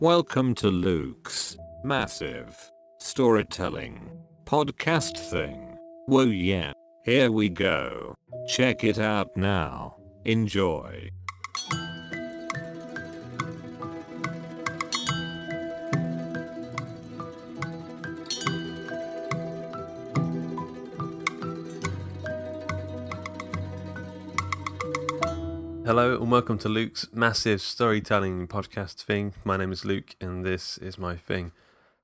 Welcome to Luke's massive storytelling podcast thing. Whoa yeah, here we go. Check it out now. Enjoy. Hello and welcome to Luke's massive storytelling podcast thing. My name is Luke and this is my thing.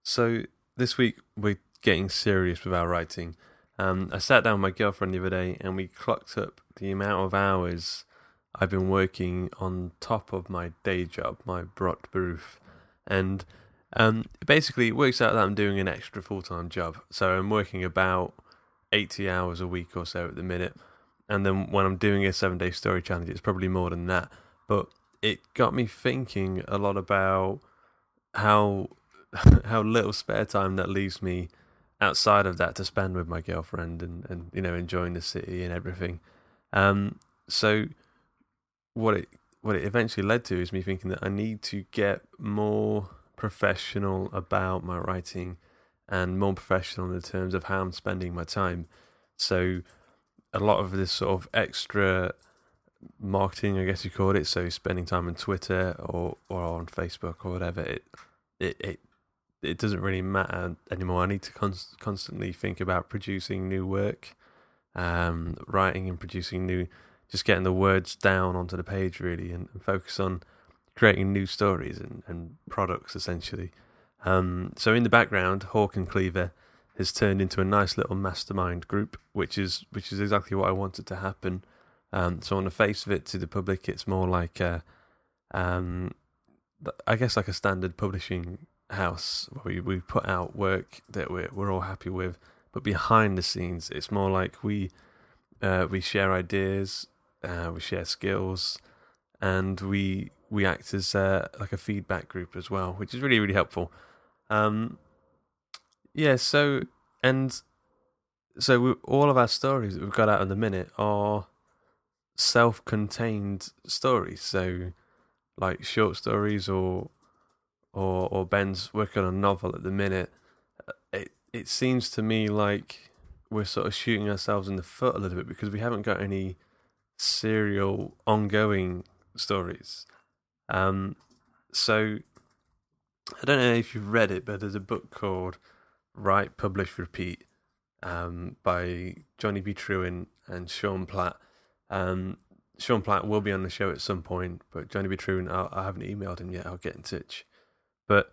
So this week we're getting serious with our writing. Um, I sat down with my girlfriend the other day and we clocked up the amount of hours I've been working on top of my day job, my Brotberuf. And um, basically it works out that I'm doing an extra full-time job. So I'm working about 80 hours a week or so at the minute and then when I'm doing a seven day story challenge, it's probably more than that. But it got me thinking a lot about how how little spare time that leaves me outside of that to spend with my girlfriend and, and you know enjoying the city and everything. Um, so what it what it eventually led to is me thinking that I need to get more professional about my writing and more professional in the terms of how I'm spending my time. So a lot of this sort of extra marketing, I guess you call it. So spending time on Twitter or or on Facebook or whatever. It it it, it doesn't really matter anymore. I need to const- constantly think about producing new work, um, writing and producing new, just getting the words down onto the page really, and, and focus on creating new stories and, and products essentially. Um, so in the background, Hawk and Cleaver has turned into a nice little mastermind group, which is which is exactly what I wanted to happen. Um, so on the face of it, to the public, it's more like a, um, I guess like a standard publishing house where we, we put out work that we're we're all happy with, but behind the scenes, it's more like we uh, we share ideas, uh, we share skills, and we we act as uh, like a feedback group as well, which is really really helpful. Um, yeah, so and so we, all of our stories that we've got out in the minute are self-contained stories. So like short stories or or or Ben's working on a novel at the minute. Uh, it it seems to me like we're sort of shooting ourselves in the foot a little bit because we haven't got any serial ongoing stories. Um, so I don't know if you've read it, but there's a book called Write, Publish, Repeat um, by Johnny B. Truant and Sean Platt. Um, Sean Platt will be on the show at some point, but Johnny B. Truant, I, I haven't emailed him yet. I'll get in touch. But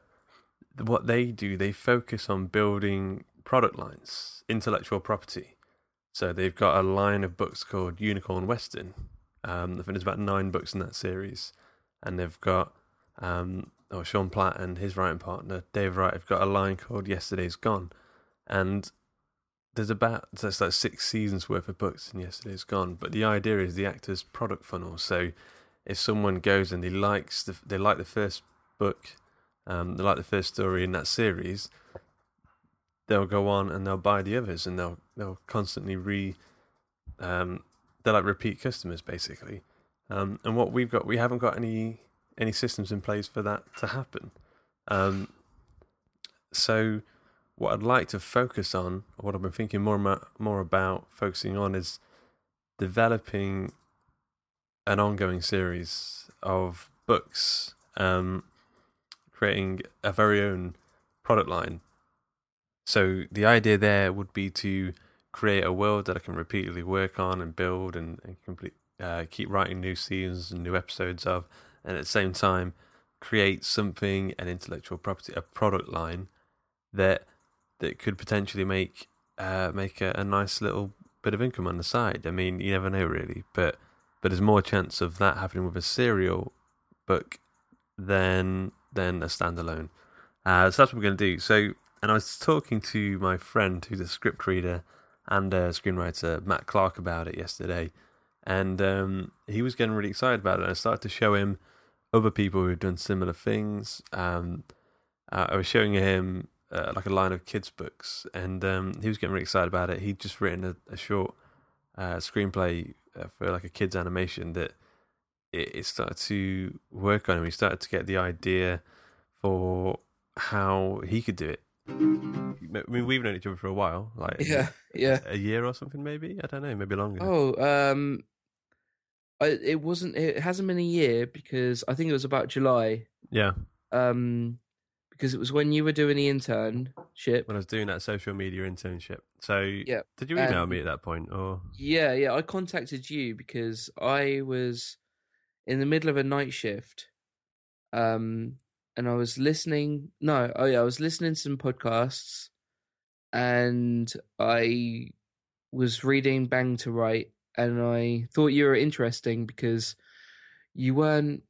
what they do, they focus on building product lines, intellectual property. So they've got a line of books called Unicorn Western. Um, I think there's about nine books in that series, and they've got um, or Sean Platt and his writing partner Dave Wright have got a line called "Yesterday's Gone," and there's about there's like six seasons worth of books in "Yesterday's Gone." But the idea is the actor's product funnel. So if someone goes and they likes the, they like the first book, um, they like the first story in that series, they'll go on and they'll buy the others, and they'll they'll constantly re um, they're like repeat customers basically. Um, and what we've got, we haven't got any any systems in place for that to happen. Um, so, what I'd like to focus on, what I've been thinking more about, more about focusing on, is developing an ongoing series of books, um, creating a very own product line. So the idea there would be to create a world that I can repeatedly work on and build and, and complete, uh, keep writing new seasons and new episodes of, and at the same time create something, an intellectual property, a product line that that could potentially make uh, make a, a, nice little bit of income on the side. I mean, you never know really, but but there's more chance of that happening with a serial book than than a standalone. Uh, so that's what we're going to do. So, and I was talking to my friend who's a script reader and a screenwriter, Matt Clark, about it yesterday, and um, he was getting really excited about it. And I started to show him other people who've done similar things. Um, uh, I was showing him uh, like a line of kids' books, and um, he was getting really excited about it. He'd just written a, a short uh, screenplay uh, for like a kids' animation that it, it started to work on him. He started to get the idea for how he could do it. I mean, we've known each other for a while, like Yeah, yeah. a year or something, maybe. I don't know, maybe longer. Oh, um, I, it wasn't. It hasn't been a year because I think it was about July. Yeah, Um, because it was when you were doing the internship. when I was doing that social media internship. So, Yeah, did you email and- me at that point, or Yeah, yeah. I contacted you because I was in the middle of a night shift. Um, and I was listening. No, oh yeah, I was listening to some podcasts, and I was reading Bang to Write, and I thought you were interesting because you weren't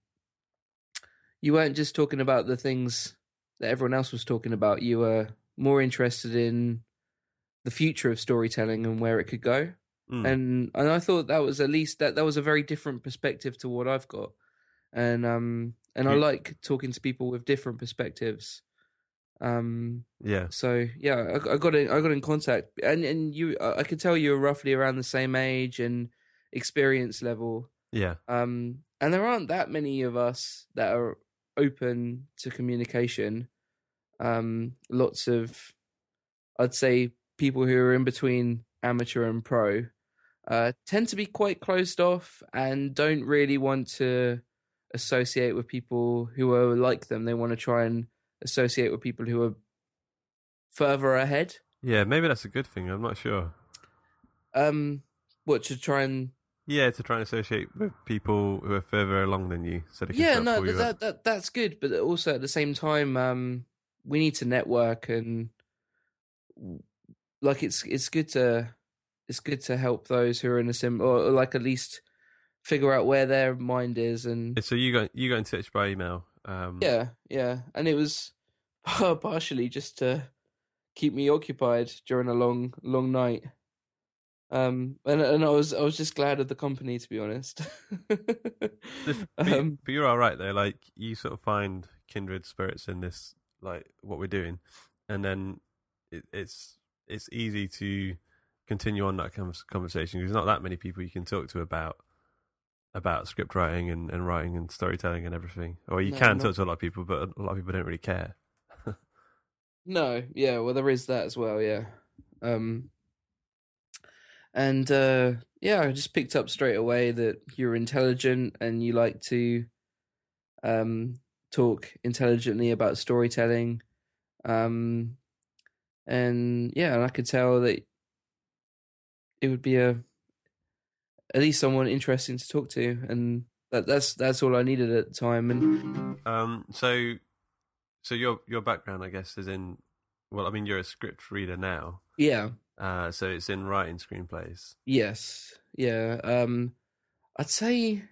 you weren't just talking about the things that everyone else was talking about. You were more interested in the future of storytelling and where it could go Mm. and and I thought that was at least that that was a very different perspective to what I've got, and um and I like talking to people with different perspectives. Um, yeah, so yeah, I, I got in I got in contact, and and you I could tell you were roughly around the same age and experience level. yeah, Um, and there aren't that many of us that are open to communication. Um, lots of, I'd say, people who are in between amateur and pro uh, tend to be quite closed off and don't really want to associate with people who are like them. They want to try and associate with people who are further ahead. yeah. Maybe that's a good thing. I'm not sure. Um, what to try and Yeah, to try and associate with people who are further along than you, so they can yeah no you that, that that's good but also at the same time um we need to network and like it's it's good to it's good to help those who are in a sim or, or like at least figure out where their mind is and So you got you got in touch by email. Um, yeah yeah and it was partially just to keep me occupied during a long long night um and and I was I was just glad of the company to be honest This- but, um but you're all right though. Like you sort of find kindred spirits in this, like what we're doing, and then it, it's it's easy to continue on that con- conversation. There's not that many people you can talk to about about script writing and, and writing and storytelling and everything. Or you No, can not- talk to a lot of people, but a lot of people don't really care. No, yeah, well there is that as well, yeah. Um and uh yeah, I just picked up straight away that you're intelligent and you like to um talk intelligently about storytelling. Um and yeah, and I could tell that it would be a at least someone interesting to talk to and that, that's that's all I needed at the time and Um, so so your your background, I guess, is in well, I mean, you're a script reader now, yeah. uh, so it's in writing screenplays. Yes. Yeah. Um I'd say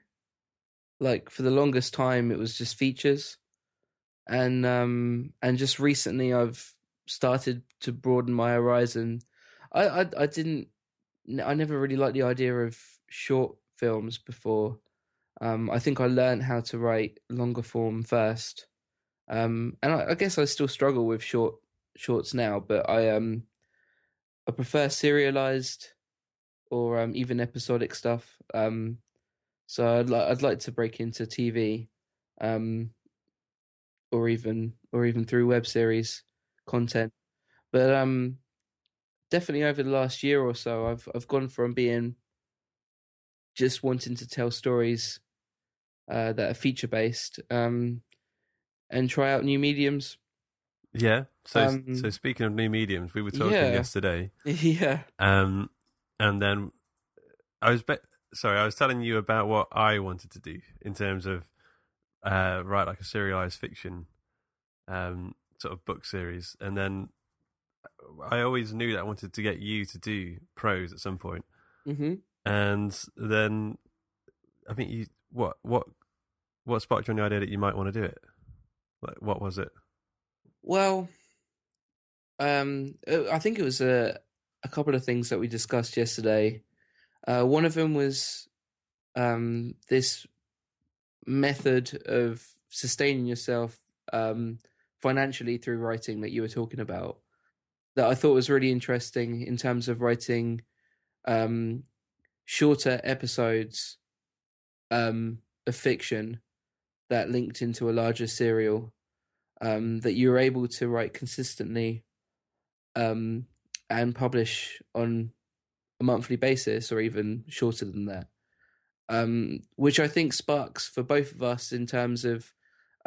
like for the longest time it was just features. And um and just recently I've started to broaden my horizon. I I I didn't I never really liked the idea of short films before. Um I think I learned how to write longer form first. Um and I, I guess I still struggle with short shorts now, but I um I prefer serialized or um, even episodic stuff. Um, so I'd, I'd like to break into TV, um, or even or even through web series content. But um, definitely over the last year or so, I've I've gone from being just wanting to tell stories uh, that are feature based um, and try out new mediums. Yeah. So Um, so speaking of new mediums, we were talking yeah. yesterday, yeah. um, and then I was be- sorry, I was telling you about what I wanted to do in terms of uh, write like a serialized fiction, um, sort of book series, and then I always knew that I wanted to get you to do prose at some point. hmm and then I think you what what what sparked you on the idea that you might want to do it? Like, what was it? Well, um, uh, I think it was a a couple of things that we discussed yesterday. Uh, one of them was um, this method of sustaining yourself um, financially through writing that you were talking about. That I thought was really interesting in terms of writing um, shorter episodes um, of fiction that linked into a larger serial um, that you were able to write consistently um, and publish on a monthly basis or even shorter than that. Um, which I think sparks for both of us in terms of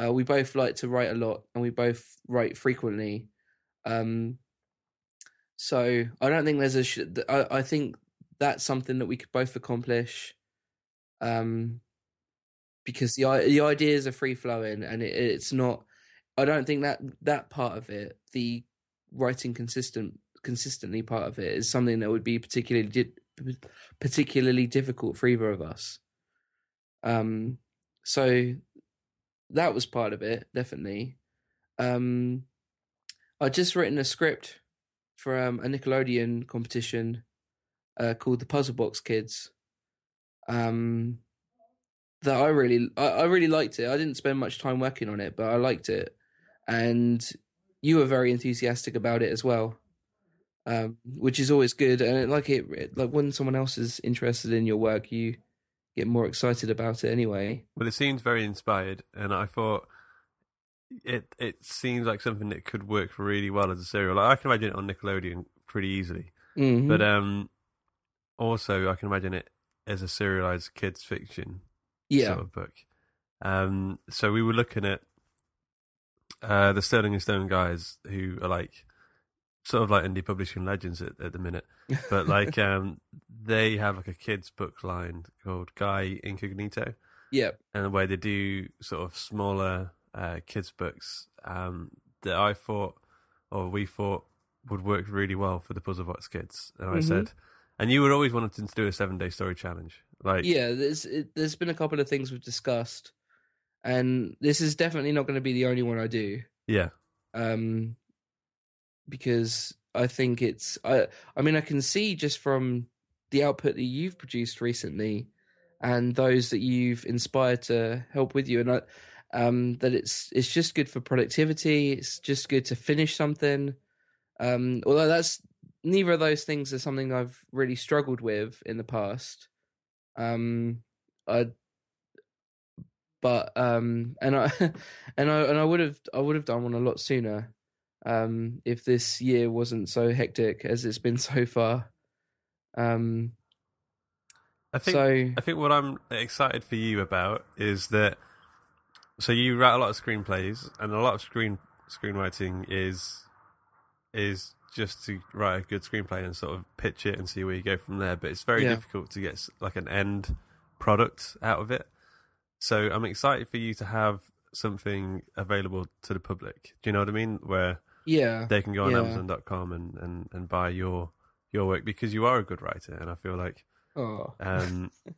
uh, we both like to write a lot and we both write frequently. Um, so I don't think there's a. Sh- I, I think that's something that we could both accomplish. Um, because the the ideas are free flowing and it, it's not. I don't think that that part of it, the writing consistent consistently part of it, is something that would be particularly di- particularly difficult for either of us. Um, so that was part of it, definitely. Um, I just written a script for um, a Nickelodeon competition uh, called the Puzzle Box Kids. Um, that I really, I, I really liked it. I didn't spend much time working on it, but I liked it, and you were very enthusiastic about it as well, um, which is always good. And it, like it, it, like when someone else is interested in your work, you get more excited about it anyway. Well, it seems very inspired, and I thought it it seems like something that could work really well as a serial. Like, I can imagine it on Nickelodeon pretty easily, Mhm. but um, also I can imagine it as a serialized kids fiction yeah, sort of book. Um, so we were looking at uh, the Sterling and Stone guys who are like sort of like indie publishing legends at, at the minute, but like um, they have like a kids book line called Guy Incognito, yeah, and where they do sort of smaller uh, kids books um, that I thought or we thought would work really well for the Puzzle Box kids, and I Mhm. said. And you were always wanting to do a seven day story challenge, like yeah. There's it, there's been a couple of things we've discussed, and this is definitely not going to be the only one I do. yeah, um because i think it's i i mean i can see just from the output that you've produced recently and those that you've inspired to help with you and i um that it's it's just good for productivity it's just good to finish something um although that's neither of those things are something i've really struggled with in the past. Um i but um and i and i and i would have i would have done one a lot sooner um if this year wasn't so hectic as it's been so far. Um I think so I think what I'm excited for you about is that so you write a lot of screenplays and a lot of screen screenwriting is is just to write a good screenplay and sort of pitch it and see where you go from there. But it's very Yeah. difficult to get like an end product out of it. So I'm excited for you to have something available to the public. Do you know what I mean? Where yeah they can go on Yeah. Amazon.com and, and, and buy your your work because you are a good writer, and I feel like oh um,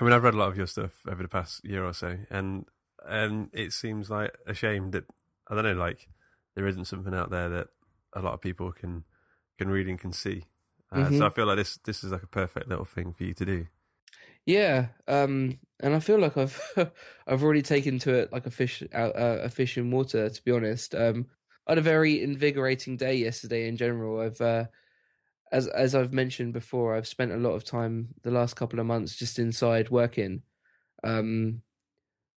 I mean, I've read a lot of your stuff over the past year or so, and and it seems like a shame that I don't know, like there isn't something out there that a lot of people can can read and can see. Uh, Mhm. So I feel like this this is like a perfect little thing for you to do. yeah um and i feel like i've i've already taken to it like a fish uh, a fish in water to be honest um i had a very invigorating day yesterday in general i've uh as as I've mentioned before, I've spent a lot of time the last couple of months just inside working. Um,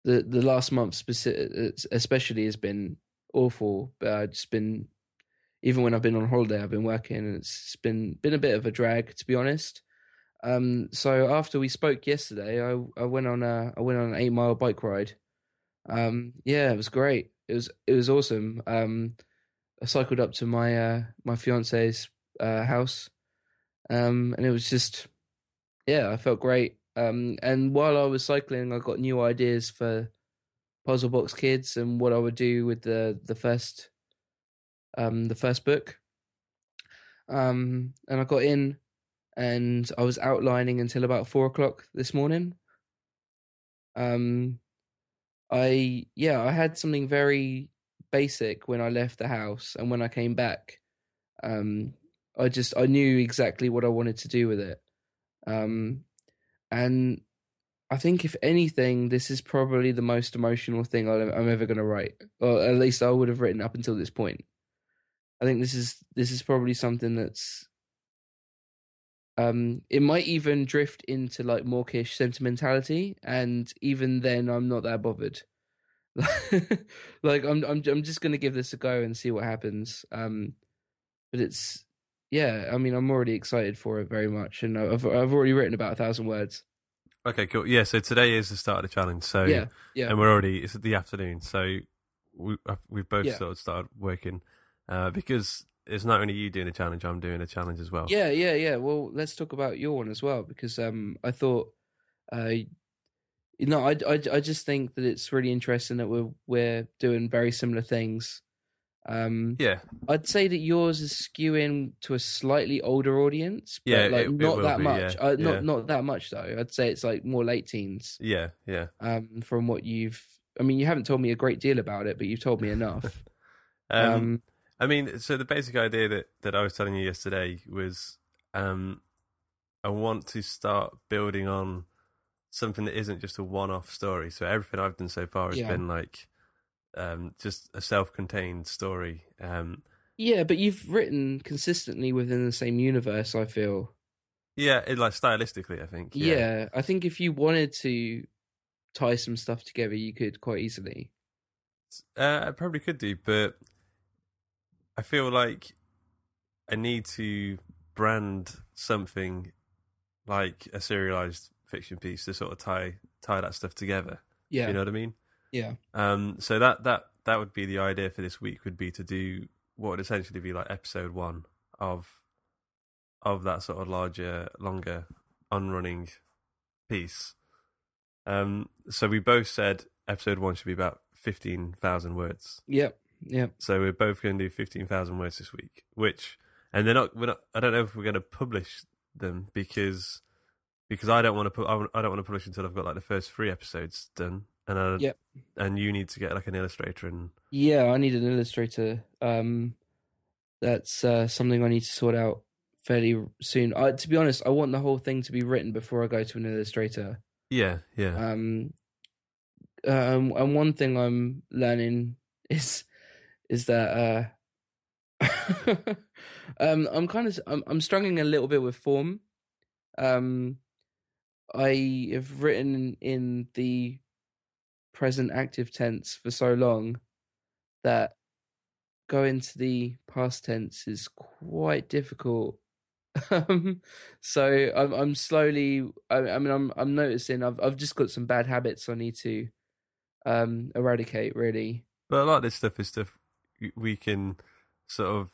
the the last month speci- especially has been awful. But I've just been even when I've been on holiday, I've been working, and it's been been a bit of a drag to be honest. Um, so after we spoke yesterday, I I went on a I went on an eight mile bike ride. Um, yeah, it was great. It was it was awesome. Um, I cycled up to my uh, my fiance's uh, house, um, and it was just yeah, I felt great. Um, and while I was cycling, I got new ideas for Puzzle Box Kids and what I would do with the the first um the first book. Um, and I got in, and I was outlining until about four o'clock this morning. Um, I yeah, I had something very basic when I left the house, and when I came back, um, I just I knew exactly what I wanted to do with it. Um, and I think if anything, this is probably the most emotional thing I'm ever going to write, or at least I would have written up until this point. I think this is this is probably something that's um it might even drift into like mawkish sentimentality and even then I'm not that bothered. like I'm I'm I'm just going to give this a go and see what happens. Um but it's yeah, I mean I'm already excited for it very much and I've I've already written about a thousand words. Okay, cool. Yeah, so today is the start of the challenge. So Yeah, yeah. and we're already it's the afternoon. So we we've both Yeah. sort of started working uh, because it's not only you doing a challenge, I'm doing a challenge as well. Yeah, yeah, yeah. Well, let's talk about your one as well because um, I thought, uh, you know, I, I, I just think that it's really interesting that we're we're doing very similar things. Um, Yeah, I'd say that yours is skewing to a slightly older audience, but Yeah, like it- it not will that be, much. yeah, Uh, not yeah. not that much though. I'd say it's like more late teens. yeah, yeah. Um, from what you've, I mean, you haven't told me a great deal about it, but you've told me enough. Um, um, I mean, so the basic idea that, that I was telling you yesterday was um, I want to start building on something that isn't just a one off story. So everything I've done so far has Yeah. been like um, just a self contained story. Um, yeah, but you've written consistently within the same universe. I feel. yeah, it, like stylistically, I think. Yeah. I think if you wanted to tie some stuff together, you could quite easily. Uh, I probably could do, but I feel like I need to brand something like a serialized fiction piece to sort of tie tie that stuff together. Yeah, You know what I mean? yeah, Um, so that that that would be the idea for this week. Would be to do what would essentially be like episode one of of that sort of larger, longer, unrunning piece. Um, so we both said episode one should be about fifteen thousand words. yep, yep. So we're both going to do fifteen thousand words this week, which and they're not. We're not. I don't know if we're going to publish them because because I don't want to put. I don't want to publish until I've got like the first three episodes done, and I, Yep. and you need to get like an illustrator and Yeah, I need an illustrator. Um, that's uh, something I need to sort out fairly soon. I, to be honest, I want the whole thing to be written before I go to an illustrator. yeah, yeah, Um, um, and one thing I'm learning is is that uh, um, I'm kind of I'm, I'm struggling a little bit with form. Um, I have written in the present active tense for so long that going to the past tense is quite difficult. So I'm I'm slowly. I, I mean, I'm I'm noticing I've I've just got some bad habits I need to um eradicate. Really. but a lot of this stuff is stuff we can sort of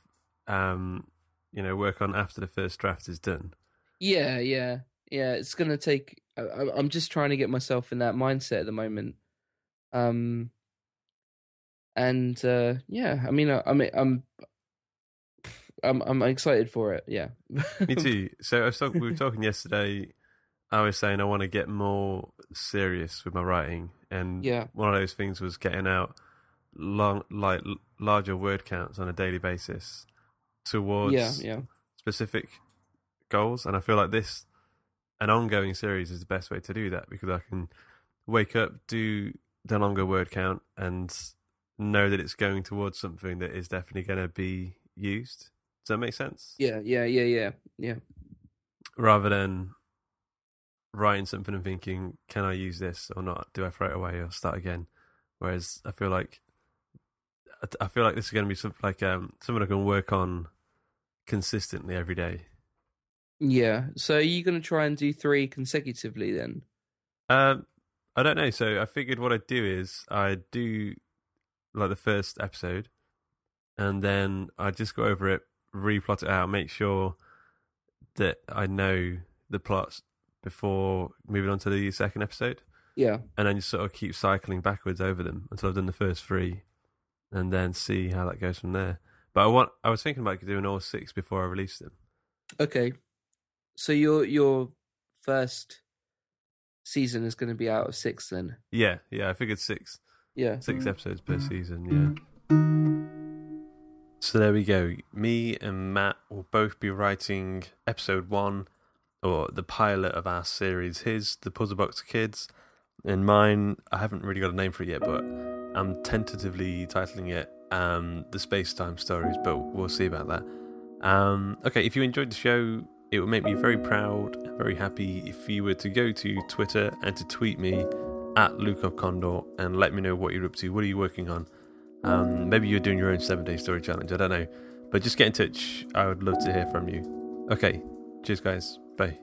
um you know work on after the first draft is done. Yeah, yeah, yeah. It's gonna take. I, I'm just trying to get myself in that mindset at the moment. Um, and uh, yeah, I mean, I, I mean, I'm, I'm, I'm excited for it. Yeah. Me too. So I was talk- we were talking yesterday. I was saying I want to get more serious with my writing, and Yeah. one of those things was getting out long, like larger word counts on a daily basis towards yeah, yeah, specific goals. And I feel like this, an ongoing series, is the best way to do that because I can wake up, do the longer word count, and know that it's going towards something that is definitely going to be used. Does that make sense? yeah, yeah, yeah, yeah, yeah. rather than writing something and thinking, can I use this or not? Do I throw it away or start again? Whereas I feel like I feel like this is going to be something like um, something I can work on consistently every day. Yeah. So are you gonna try and do three consecutively then? Um, I don't know. So I figured what I'd do is I'd do like the first episode, and then I'd just go over it, replot it out, make sure that I know the plots before moving on to the second episode. Yeah. and then just sort of keep cycling backwards over them until I've done the first three, and then see how that goes from there. But I want, I was thinking about doing all six before I release them. Okay. So your your first season is going to be out of six then? Yeah, yeah. I figured six Yeah. six mm-hmm. episodes per mm-hmm. season. Yeah. So there we go. Me and Matt will both be writing episode one, or the pilot of our series. His, the Puzzle Box Kids, and mine. I haven't really got a name for it yet, but I'm tentatively titling it um, "The Space Time Stories." But we'll see about that. Um, okay, if you enjoyed the show, it would make me very proud very happy if you were to go to Twitter and to tweet me at Luke of Condor and let me know what you're up to. What are you working on? Um, maybe you're doing your own seven day story challenge. I don't know. But just get in touch. I would love to hear from you. Okay. Cheers, guys. Bye.